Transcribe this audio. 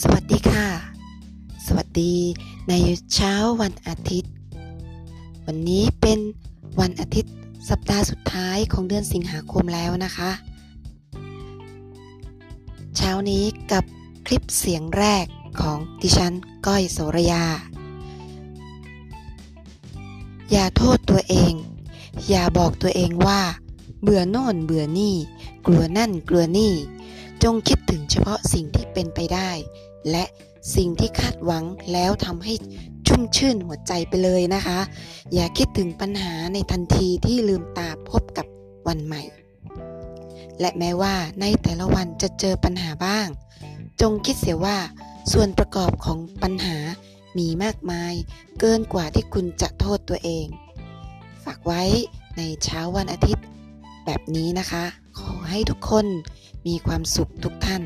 สวัสดีค่ะ สวัสดีในเช้าวันอาทิตย์ วันนี้เป็นวันอาทิตย์สัปดาห์สุดท้ายของเดือนสิงหาคมแล้วนะคะ เช้านี้กับคลิปเสียงแรกของดิฉันก้อยโสรยา อย่าโทษตัวเอง อย่าบอกตัวเองว่า เบื่อโน่นเบื่อนี่ กลัวนั่นกลัวนี่ จงคิดถึงเฉพาะสิ่งที่เป็นไปได้ และสิ่งที่คาดหวังแล้วทำให้ชุ่มชื่นหัวใจไปเลยนะคะ อย่าคิดถึงปัญหาในทันทีที่ลืมตาพบกับวันใหม่ และแม้ว่าในแต่ละวันจะเจอปัญหาบ้าง จงคิดเสียว่าส่วนประกอบของปัญหามีมากมาย เกินกว่าที่คุณจะโทษตัวเอง ฝากไว้ในเช้าวันอาทิตย์แบบนี้นะคะ ขอให้ทุกคนมีความสุขทุกท่าน